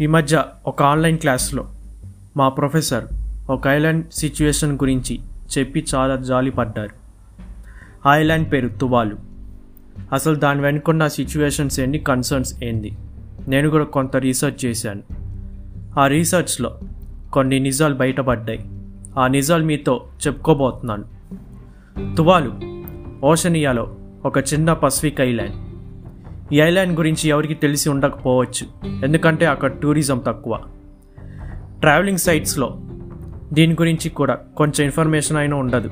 ఈ మధ్య ఒక ఆన్లైన్ క్లాస్లో మా ప్రొఫెసర్ ఒక ఐలాండ్ సిచ్యువేషన్ గురించి చెప్పి చాలా జాలిపడ్డారు ఆ ఐలాండ్ పేరు తువాలు. అసలు దాని వెనుకున్న సిచ్యువేషన్స్ ఏంటి కన్సర్న్స్ ఏంది? నేను కూడా కొంత రీసెర్చ్ చేశాను. ఆ రీసెర్చ్లో కొన్ని నిజాలు బయటపడ్డాయి. ఆ నిజాలు మీతో చెప్పుకోబోతున్నాను. తువాలు ఓషనియాలో ఒక చిన్న పసిఫిక్ ఐలాండ్. ఈ ఐలాండ్ గురించి ఎవరికి తెలిసి ఉండకపోవచ్చు. ఎందుకంటే అక్కడ టూరిజం తక్కువ. ట్రావెలింగ్ సైట్స్లో దీని గురించి కూడా కొంచెం ఇన్ఫర్మేషన్ అయినా ఉండదు.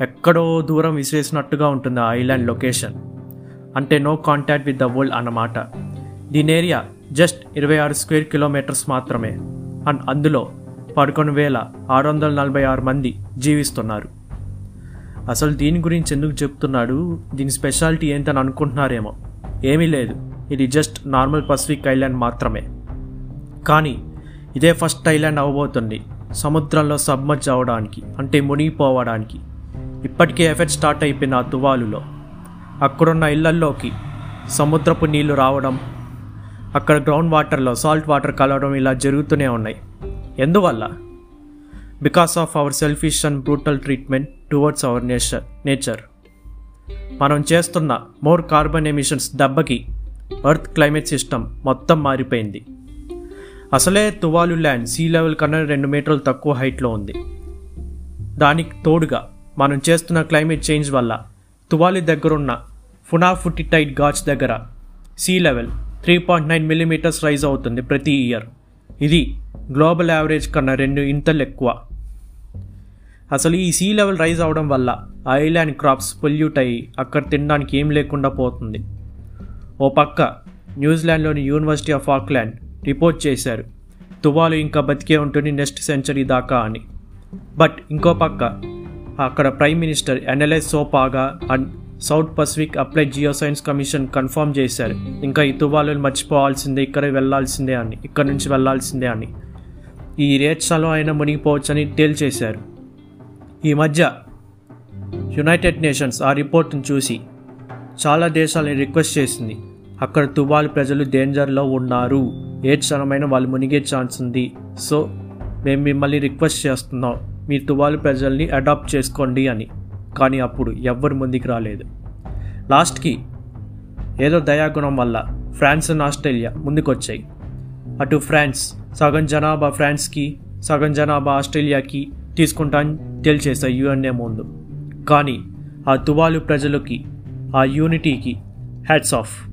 ఎక్కడో దూరం విసిరేసినట్టుగా ఉంటుంది ఆ ఐలాండ్ లొకేషన్. అంటే no contact with the world అన్నమాట. దీని ఏరియా జస్ట్ ఇరవై ఆరు స్క్వేర్ కిలోమీటర్స్ మాత్రమే. అండ్ అందులో పదకొండు వేల ఆరు వందల నలభై ఆరు మంది జీవిస్తున్నారు. అసలు దీని గురించి ఎందుకు చెప్తున్నాడు? దీని స్పెషాలిటీ ఏంటని అనుకుంటున్నారేమో. ఏమీ లేదు. ఇది జస్ట్ నార్మల్ పసిఫిక్ ఐలాండ్ మాత్రమే. కానీ ఇదే ఫస్ట్ ఐలాండ్ అవ్వబోతుంది సముద్రంలో సబ్మర్జ్ అవ్వడానికి అంటే మునిగిపోవడానికి. ఇప్పటికే ఎఫెక్ట్ స్టార్ట్ అయిపోయిన ఆ తువాలులో. అక్కడున్న ఇళ్ళల్లోకి సముద్రపు నీళ్ళు రావడం అక్కడ గ్రౌండ్ వాటర్లో సాల్ట్ వాటర్ కలవడం ఇలా జరుగుతూనే ఉన్నాయి. ఎందువల్ల? Because of our selfish and brutal treatment towards our nature nature మనం చేస్తున్న మోర్ కార్బన్ ఎమిషన్స్ దెబ్బకి ఎర్త్ క్లైమేట్ సిస్టమ్ మొత్తం మారిపోయింది. అసలే తువాలు ల్యాండ్ సీ లెవెల్ కన్నా రెండు మీటర్లు తక్కువ హైట్లో ఉంది. దానికి తోడుగా మనం చేస్తున్న క్లైమేట్ చేంజ్ వల్ల తువాలి దగ్గరున్న ఫునాఫుటిటైడ్ గాచ్ దగ్గర sea level three point nine millimetres rise అవుతుంది ప్రతి ఇయర్. ఇది గ్లోబల్ యావరేజ్ కన్నా రెండు ఇంతలు ఎక్కువ. అసలు ఈ సీ లెవెల్ రైజ్ అవడం వల్ల ఐలాండ్ క్రాప్స్ పొల్యూట్ అయ్యి అక్కడ తినడానికి ఏం లేకుండా పోతుంది. ఓ పక్క న్యూజిలాండ్లోని యూనివర్సిటీ ఆఫ్ ఆక్లాండ్ రిపోర్ట్ చేశారు తువాలు ఇంకా బతికే ఉంటుంది నెక్స్ట్ సెంచరీ దాకా అని. బట్ ఇంకో పక్క అక్కడ prime minister Enele Sopoaga and South Pacific Applied Geoscience Commission confirm చేశారు ఇంకా ఈ తువాలు మర్చిపోవాల్సిందే ఇక్కడ వెళ్ళాల్సిందే అని ఇక్కడ నుంచి వెళ్ళాల్సిందే అని. ఈ రేట్స్లో అయినా మునిగిపోవచ్చని తేల్చేశారు. ఈ మధ్య యునైటెడ్ నేషన్స్ ఆ రిపోర్ట్ను చూసి చాలా దేశాలని రిక్వెస్ట్ చేసింది. అక్కడ తుబాల్ ప్రజలు డేంజర్లో ఉన్నారు. ఏ క్షణమైన వాళ్ళు మునిగే ఛాన్స్ ఉంది. సో మేము మిమ్మల్ని రిక్వెస్ట్ చేస్తున్నాం. మీ తువాలు ప్రజల్ని అడాప్ట్ చేసుకోండి అని. కానీ అప్పుడు ఎవ్వరు ముందుకు రాలేదు. లాస్ట్కి ఏదో దయాగుణం వల్ల ఫ్రాన్స్ అండ్ ఆస్ట్రేలియా ముందుకొచ్చాయి. అటు ఫ్రాన్స్ సగం జనాభా ఫ్రాన్స్కి సగం జనాభా ఆస్ట్రేలియాకి తీసుకుంటాను తేల్చేశాయి యుఎన్ఏ ముందు. కానీ ఆ తువాలు ప్రజలకి ఆ యూనిటీకి హ్యాట్స్ ఆఫ్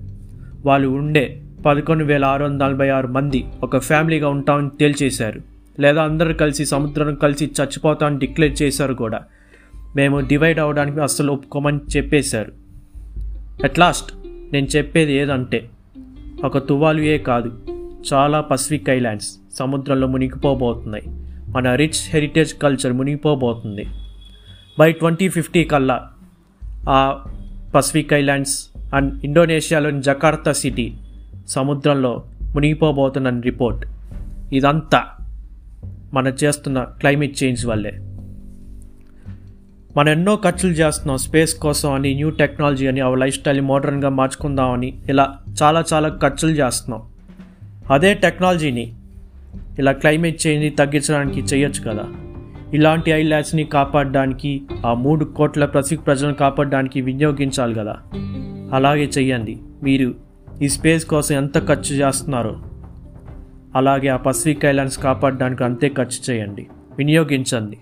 వాళ్ళు ఉండే పదకొండు వేల ఆరు వందల నలభై ఆరు మంది ఒక ఫ్యామిలీగా ఉంటామని తేల్చేశారు. లేదా అందరూ కలిసి సముద్రం కలిసి చచ్చిపోతామని డిక్లేర్ చేశారు కూడా. మేము డివైడ్ అవ్వడానికి అస్సలు ఒప్పుకోమని చెప్పేశారు. అట్ లాస్ట్ నేను చెప్పేది ఏదంటే ఒక తువాలుయే కాదు చాలా పసిఫిక్ ఐలాండ్స్ సముద్రంలో మునిగిపోబోతున్నాయి. మన రిచ్ హెరిటేజ్ కల్చర్ మునిగిపోబోతుంది. బై ట్వంటీ ఫిఫ్టీ కల్లా ఆ పసిఫిక్ ఐలాండ్స్ అండ్ ఇండోనేషియాలోని జకార్తా సిటీ సముద్రంలో మునిగిపోబోతున్న రిపోర్ట్ ఇదంతా మనం చేస్తున్న క్లైమేట్ చేంజ్ వల్లే. మనం ఎన్నో ఖర్చులు చేస్తున్నాం స్పేస్ కోసం అని న్యూ టెక్నాలజీ అని ఆ లైఫ్ స్టైల్ మోడర్న్గా మార్చుకుందామని ఇలా చాలా చాలా ఖర్చులు చేస్తున్నాం. అదే టెక్నాలజీని ఇలా క్లైమేట్ చేంజ్ని తగ్గించడానికి చేయొచ్చు కదా? ఇలాంటి ఐలాండ్స్ని కాపాడడానికి ఆ మూడు కోట్ల ప్రసిక్ ప్రజలను కాపాడడానికి వినియోగించాలి కదా? అలాగే చెయ్యండి. మీరు ఈ స్పేస్ కోసం ఎంత ఖర్చు చేస్తున్నారో. అలాగే ఆ పసిఫిక్ ఐలాండ్స్ కాపాడడానికి అంతే ఖర్చు చేయండి. వినియోగించండి.